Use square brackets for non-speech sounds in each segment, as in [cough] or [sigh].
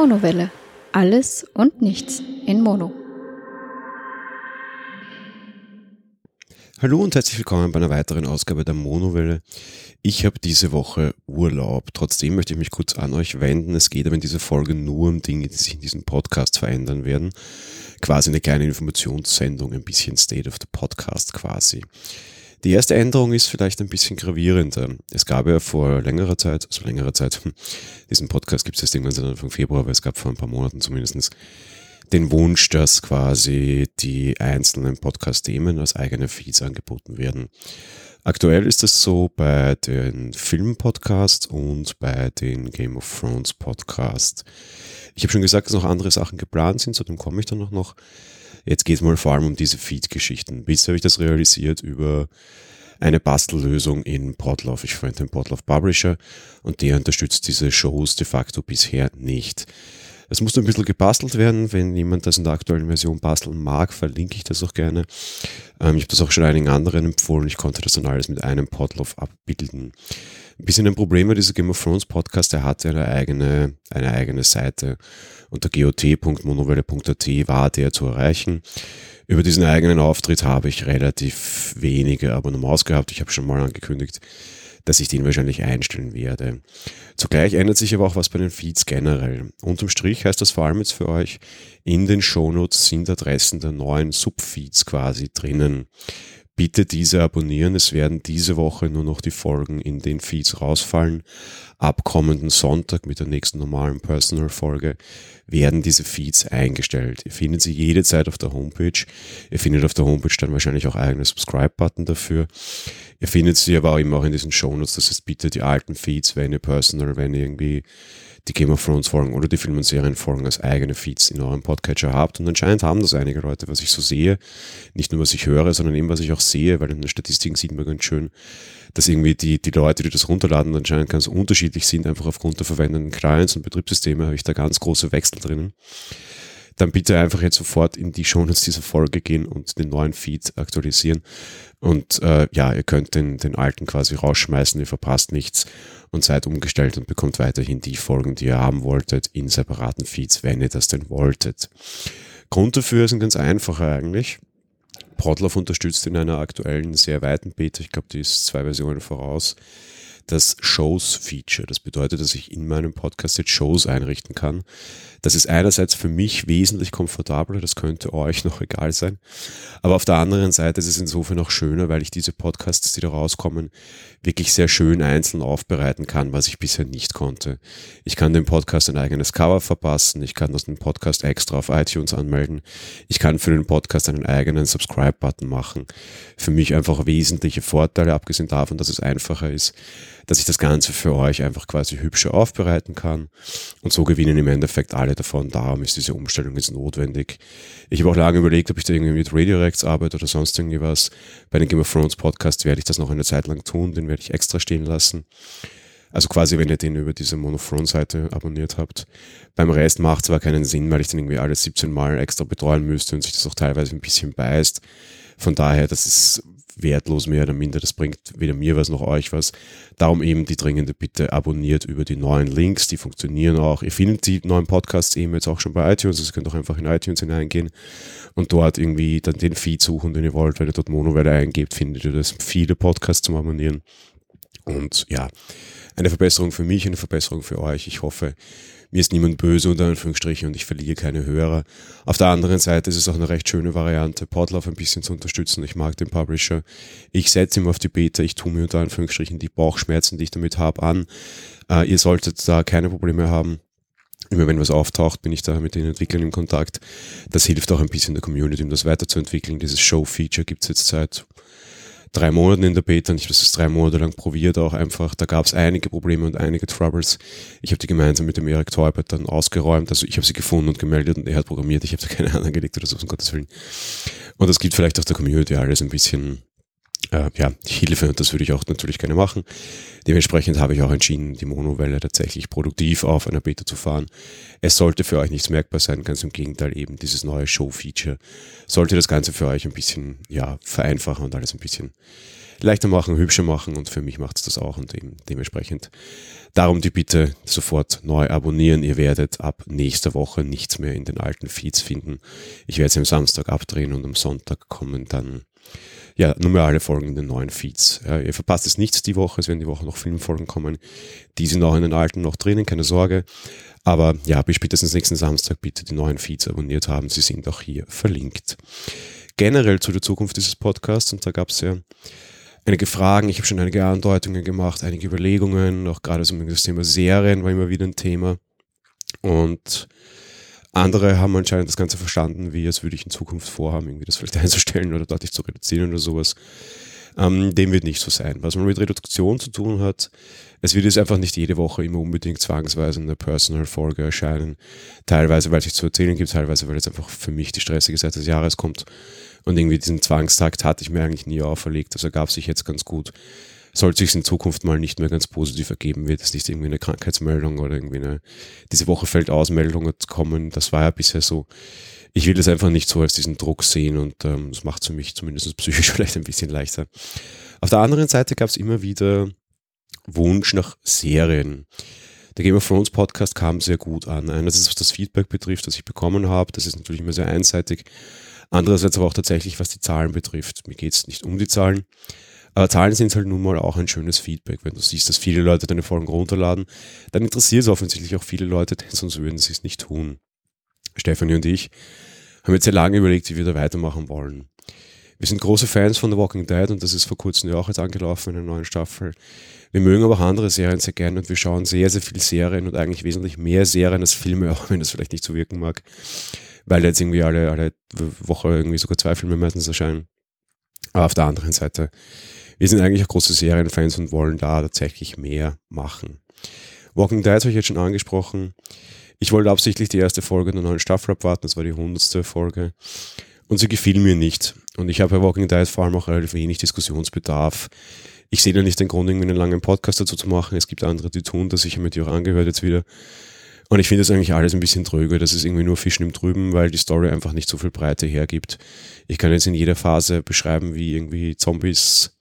Monowelle. Alles und nichts in Mono. Hallo und herzlich willkommen bei einer weiteren Ausgabe der Monowelle. Ich habe diese Woche Urlaub. Trotzdem möchte ich mich kurz an euch wenden. Es geht aber in dieser Folge nur um Dinge, die sich in diesem Podcast verändern werden. Quasi eine kleine Informationssendung, ein bisschen State of the Podcast quasi. Die erste Änderung ist vielleicht ein bisschen gravierender. Es gab ja vor längerer Zeit, also längerer Zeit, diesen Podcast gibt es jetzt irgendwann seit Anfang Februar, aber es gab vor ein paar Monaten zumindestens den Wunsch, dass quasi die einzelnen Podcast-Themen als eigene Feeds angeboten werden. Aktuell ist es so bei den Film-Podcasts und bei den Game of Thrones Podcasts. Ich habe schon gesagt, dass noch andere Sachen geplant sind, zu dem komme ich dann noch. noch. Jetzt geht es mal vor allem um diese Feed-Geschichten. Bisher habe ich das realisiert über eine Bastellösung in Podlove. Ich verwende den Podlove Publisher und der unterstützt diese Shows de facto bisher nicht. Es muss ein bisschen gebastelt werden. Wenn jemand das in der aktuellen Version basteln mag, verlinke ich das auch gerne. Ähm, ich habe das auch schon einigen anderen empfohlen. Ich konnte das dann alles mit einem Podlove abbilden. Ein bisschen ein Problem war dieser Game of Thrones Podcast, der hatte eine eigene, eine eigene Seite. Unter got.monowelle.at war der zu erreichen. Über diesen eigenen Auftritt habe ich relativ wenige Abonnements gehabt. Ich habe schon mal angekündigt, dass ich den wahrscheinlich einstellen werde. Zugleich ändert sich aber auch was bei den Feeds generell. Unterm Strich heißt das vor allem jetzt für euch, in den Shownotes sind Adressen der neuen Subfeeds quasi drinnen. Bitte diese abonnieren. Es werden diese Woche nur noch die Folgen in den Feeds rausfallen. Ab kommenden Sonntag mit der nächsten normalen Personal-Folge werden diese Feeds eingestellt. Ihr findet sie jederzeit auf der Homepage. Ihr findet auf der Homepage dann wahrscheinlich auch eigene Subscribe-Button dafür. Ihr findet sie aber auch immer auch in diesen Shownotes. Das heißt, bitte die alten Feeds, wenn ihr Personal, wenn ihr irgendwie die Game of Thrones Folgen oder die Film- und Serienfolgen als eigene Feeds in eurem Podcatcher habt. Und anscheinend haben das einige Leute, was ich so sehe. Nicht nur was ich höre, sondern eben was ich auch sehe, weil in den Statistiken sieht man ganz schön, dass irgendwie die, die Leute, die das runterladen, anscheinend ganz unterschiedlich sind, einfach aufgrund der verwendeten Clients und Betriebssysteme habe ich da ganz große Wechsel drinnen dann bitte einfach jetzt sofort in die Shownotes dieser Folge gehen und den neuen Feed aktualisieren. Und äh, ja, ihr könnt den, den alten quasi rausschmeißen, ihr verpasst nichts und seid umgestellt und bekommt weiterhin die Folgen, die ihr haben wolltet, in separaten Feeds, wenn ihr das denn wolltet. Grund dafür ist ein ganz einfacher eigentlich. Podlove unterstützt in einer aktuellen, sehr weiten Beta, ich glaube, die ist zwei Versionen voraus, das Shows-Feature. Das bedeutet, dass ich in meinem Podcast jetzt Shows einrichten kann. Das ist einerseits für mich wesentlich komfortabler, das könnte euch [laughs] noch egal sein. Aber auf der anderen Seite ist es insofern auch schöner, weil ich diese Podcasts, die da rauskommen, wirklich sehr schön einzeln aufbereiten kann, was ich bisher nicht konnte. Ich kann dem Podcast ein eigenes Cover verpassen, ich kann das den Podcast extra auf iTunes anmelden, ich kann für den Podcast einen eigenen Subscribe-Button machen. Für mich einfach wesentliche Vorteile, abgesehen davon, dass es einfacher ist, dass ich das Ganze für euch einfach quasi hübscher aufbereiten kann. Und so gewinnen im Endeffekt alle davon. Darum ist diese Umstellung jetzt notwendig. Ich habe auch lange überlegt, ob ich da irgendwie mit Radiorex arbeite oder sonst irgendwie was. Bei den Game of Thrones Podcast werde ich das noch eine Zeit lang tun. Den werde ich extra stehen lassen. Also quasi, wenn ihr den über diese Monophrone-Seite abonniert habt. Beim Rest macht zwar keinen Sinn, weil ich den irgendwie alle 17 Mal extra betreuen müsste und sich das auch teilweise ein bisschen beißt. Von daher, das ist wertlos mehr oder minder. Das bringt weder mir was noch euch was. Darum eben die dringende Bitte, abonniert über die neuen Links, die funktionieren auch. Ihr findet die neuen Podcasts eben jetzt auch schon bei iTunes, also ihr könnt auch einfach in iTunes hineingehen und dort irgendwie dann den Feed suchen, den ihr wollt. Wenn ihr dort Monowelle eingebt, findet ihr das viele Podcasts zum Abonnieren. Und ja, eine Verbesserung für mich, eine Verbesserung für euch. Ich hoffe, mir ist niemand böse unter Anführungsstrichen und ich verliere keine Hörer. Auf der anderen Seite ist es auch eine recht schöne Variante, Podlove ein bisschen zu unterstützen. Ich mag den Publisher. Ich setze ihm auf die Beta. Ich tue mir unter Anführungsstrichen die Bauchschmerzen, die ich damit habe, an. Äh, ihr solltet da keine Probleme haben. Immer wenn was auftaucht, bin ich da mit den Entwicklern in Kontakt. Das hilft auch ein bisschen der Community, um das weiterzuentwickeln. Dieses Show-Feature gibt es jetzt seit drei Monaten in der Beta und ich habe das drei Monate lang probiert auch einfach. Da gab es einige Probleme und einige Troubles. Ich habe die gemeinsam mit dem Erik Teubert dann ausgeräumt. Also ich habe sie gefunden und gemeldet und er hat programmiert. Ich habe da keine [laughs] Ahnung gelegt oder so, um Gottes Willen. Und das gibt vielleicht auch der Community alles ein bisschen äh, ja, Hilfe und das würde ich auch natürlich gerne machen. Dementsprechend habe ich auch entschieden, die Monowelle tatsächlich produktiv auf einer Beta zu fahren. Es sollte für euch nichts merkbar sein, ganz im Gegenteil eben dieses neue Show-Feature sollte das Ganze für euch ein bisschen ja, vereinfachen und alles ein bisschen leichter machen, hübscher machen und für mich macht es das auch und dem, dementsprechend darum die Bitte sofort neu abonnieren. Ihr werdet ab nächster Woche nichts mehr in den alten Feeds finden. Ich werde sie am Samstag abdrehen und am Sonntag kommen dann ja, nur mehr alle Folgen in den neuen Feeds. Ja, ihr verpasst es nichts die Woche, es werden die Woche noch Filmfolgen kommen. Die sind auch in den alten noch drinnen, keine Sorge. Aber ja, bis spätestens nächsten Samstag bitte die neuen Feeds abonniert haben. Sie sind auch hier verlinkt. Generell zu der Zukunft dieses Podcasts, und da gab es ja einige Fragen, ich habe schon einige Andeutungen gemacht, einige Überlegungen, auch gerade so das Thema Serien war immer wieder ein Thema. Und andere haben anscheinend das Ganze verstanden, wie als würde ich in Zukunft vorhaben, irgendwie das vielleicht [laughs] einzustellen oder deutlich zu reduzieren oder sowas. Ähm, dem wird nicht so sein. Was man mit Reduktion zu tun hat, es wird jetzt einfach nicht jede Woche immer unbedingt zwangsweise eine Personal-Folge erscheinen. Teilweise, weil es sich zu erzählen gibt, teilweise, weil jetzt einfach für mich die stressige Zeit des Jahres kommt. Und irgendwie diesen Zwangstakt hatte ich mir eigentlich nie auferlegt. Das ergab sich jetzt ganz gut sollte sich in Zukunft mal nicht mehr ganz positiv ergeben, wird es nicht irgendwie eine Krankheitsmeldung oder irgendwie eine, diese Woche fällt Ausmeldung kommen. Das war ja bisher so. Ich will das einfach nicht so als diesen Druck sehen und ähm, das macht es für mich zumindest psychisch [laughs] vielleicht ein bisschen leichter. Auf der anderen Seite gab es immer wieder Wunsch nach Serien. Der Game of Thrones Podcast kam sehr gut an. Einerseits was das Feedback betrifft, das ich bekommen habe, das ist natürlich immer sehr einseitig. Andererseits aber auch tatsächlich, was die Zahlen betrifft. Mir geht es nicht um die Zahlen, aber Zahlen sind halt nun mal auch ein schönes Feedback. Wenn du siehst, dass viele Leute deine Folgen runterladen, dann interessiert es offensichtlich auch viele Leute, denn sonst würden sie es nicht tun. Stefanie und ich haben jetzt sehr lange überlegt, wie wir da weitermachen wollen. Wir sind große Fans von The Walking Dead und das ist vor kurzem ja auch jetzt angelaufen in einer neuen Staffel. Wir mögen aber auch andere Serien sehr gerne und wir schauen sehr, sehr viel Serien und eigentlich wesentlich mehr Serien als Filme, [laughs] auch wenn das vielleicht nicht so wirken mag, weil jetzt irgendwie alle, alle Woche irgendwie sogar zwei Filme meistens erscheinen. Aber auf der anderen Seite wir sind eigentlich auch große Serienfans und wollen da tatsächlich mehr machen. Walking Dead habe ich jetzt schon angesprochen. Ich wollte absichtlich die erste Folge der neuen Staffel abwarten, das war die hundertste Folge. Und sie gefiel mir nicht. Und ich habe bei Walking Dead vor allem auch relativ wenig Diskussionsbedarf. Ich sehe da nicht den Grund, irgendwie einen langen Podcast dazu zu machen. Es gibt andere, die tun das. Ich habe mir die auch angehört jetzt wieder. Und ich finde das eigentlich alles ein bisschen tröge. Das ist irgendwie nur Fischen im Trüben, weil die Story einfach nicht so viel Breite hergibt. Ich kann jetzt in jeder Phase beschreiben, wie irgendwie Zombies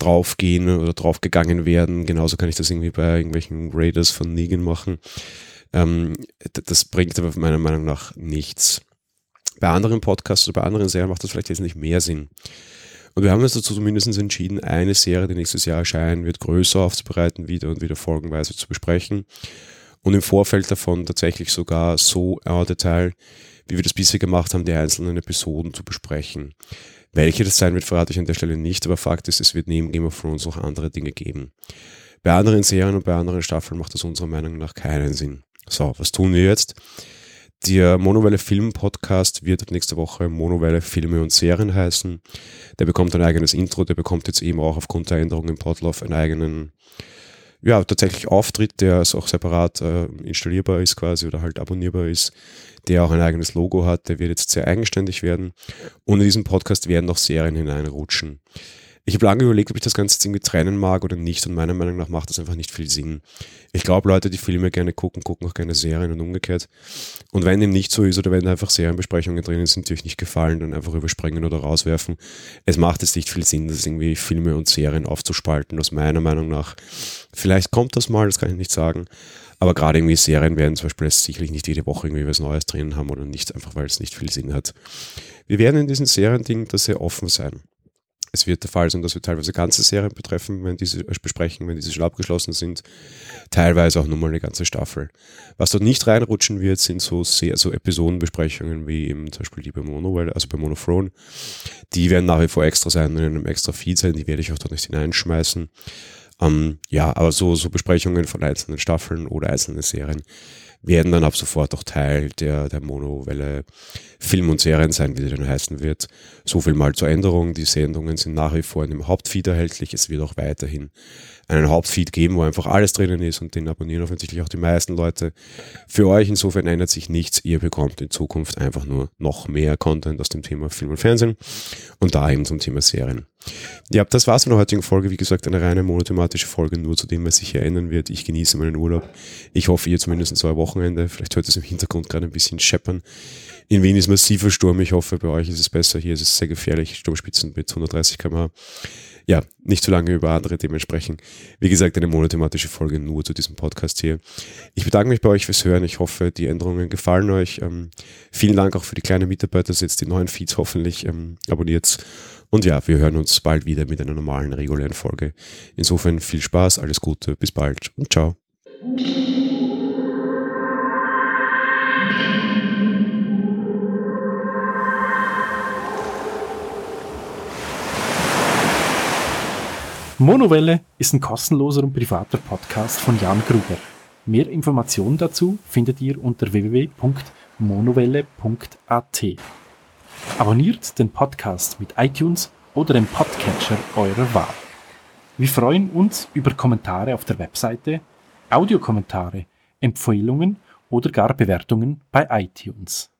draufgehen oder draufgegangen werden. Genauso kann ich das irgendwie bei irgendwelchen Raiders von Negan machen. Ähm, das bringt aber meiner Meinung nach nichts. Bei anderen Podcasts oder bei anderen Serien macht das vielleicht jetzt nicht mehr Sinn. Und wir haben uns dazu zumindest entschieden, eine Serie, die nächstes Jahr erscheinen wird, größer aufzubereiten wieder und wieder folgenweise zu besprechen. Und im Vorfeld davon tatsächlich sogar so en Detail, wie wir das bisher gemacht haben, die einzelnen Episoden zu besprechen. Welche das sein wird, verrate ich an der Stelle nicht, aber Fakt ist, es wird neben Game of Thrones auch andere Dinge geben. Bei anderen Serien und bei anderen Staffeln macht das unserer Meinung nach keinen Sinn. So, was tun wir jetzt? Der Monowelle Film Podcast wird ab nächster Woche Monowelle Filme und Serien heißen. Der bekommt ein eigenes Intro, der bekommt jetzt eben auch aufgrund der Änderungen im Podlove einen eigenen, ja, tatsächlich Auftritt, der auch separat äh, installierbar ist quasi oder halt abonnierbar ist der auch ein eigenes Logo hat, der wird jetzt sehr eigenständig werden. Und in diesem Podcast werden noch Serien hineinrutschen. Ich habe lange überlegt, ob ich das Ganze jetzt irgendwie trennen mag oder nicht und meiner Meinung nach macht das einfach nicht viel Sinn. Ich glaube, Leute, die Filme gerne gucken, gucken auch gerne Serien und umgekehrt. Und wenn dem nicht so ist oder wenn einfach Serienbesprechungen drinnen sind, die euch nicht gefallen, dann einfach überspringen oder rauswerfen. Es macht jetzt nicht viel Sinn, das irgendwie Filme und Serien aufzuspalten, aus meiner Meinung nach. Vielleicht kommt das mal, das kann ich nicht sagen. Aber gerade irgendwie Serien werden zum Beispiel sicherlich nicht jede Woche irgendwie was Neues drin haben oder nicht, einfach weil es nicht viel Sinn hat. Wir werden in diesen Serien-Ding da sehr offen sein. Es wird der Fall sein, dass wir teilweise ganze Serien betreffen, wenn diese äh, besprechen, wenn diese schon abgeschlossen sind. Teilweise auch nur mal eine ganze Staffel. Was dort nicht reinrutschen wird, sind so sehr, so Episodenbesprechungen wie eben zum Beispiel die bei Mono, also bei Monothrone. Die werden nach wie vor extra sein, in einem extra Feed sein, die werde ich auch dort nicht hineinschmeißen. Ähm, ja, aber so, so Besprechungen von einzelnen Staffeln oder einzelnen Serien werden dann ab sofort auch Teil der, der Monowelle Film und Serien sein, wie sie dann heißen wird. So viel mal zur Änderung. Die Sendungen sind nach wie vor in dem Hauptfeed erhältlich. Es wird auch weiterhin einen Hauptfeed geben, wo einfach alles drinnen ist und den abonnieren offensichtlich auch die meisten Leute. Für euch insofern ändert sich nichts. Ihr bekommt in Zukunft einfach nur noch mehr Content aus dem Thema Film und Fernsehen und da eben zum Thema Serien. Ja, das war's von der heutigen Folge. Wie gesagt, eine reine monothematische Folge, nur zu dem, was sich hier ändern wird. Ich genieße meinen Urlaub. Ich hoffe, ihr zumindest zwei Wochenende. Vielleicht hört es im Hintergrund gerade ein bisschen scheppern. In Wien ist massiver Sturm. Ich hoffe, bei euch ist es besser. Hier ist es sehr gefährlich. Sturmspitzen mit 130 km/h. ja, nicht zu lange über andere Themen sprechen. Wie gesagt, eine monothematische Folge nur zu diesem Podcast hier. Ich bedanke mich bei euch fürs Hören. Ich hoffe, die Änderungen gefallen euch. Ähm, vielen Dank auch für die kleinen Mitarbeiter, dass jetzt die neuen Feeds hoffentlich ähm, abonniert. Und ja, wir hören uns bald wieder mit einer normalen, regulären Folge. Insofern viel Spaß, alles Gute, bis bald und ciao. Monowelle ist ein kostenloser und privater Podcast von Jan Gruber. Mehr Informationen dazu findet ihr unter www.monowelle.at. Abonniert den Podcast mit iTunes oder dem Podcatcher eurer Wahl. Wir freuen uns über Kommentare auf der Webseite, Audiokommentare, Empfehlungen oder gar Bewertungen bei iTunes.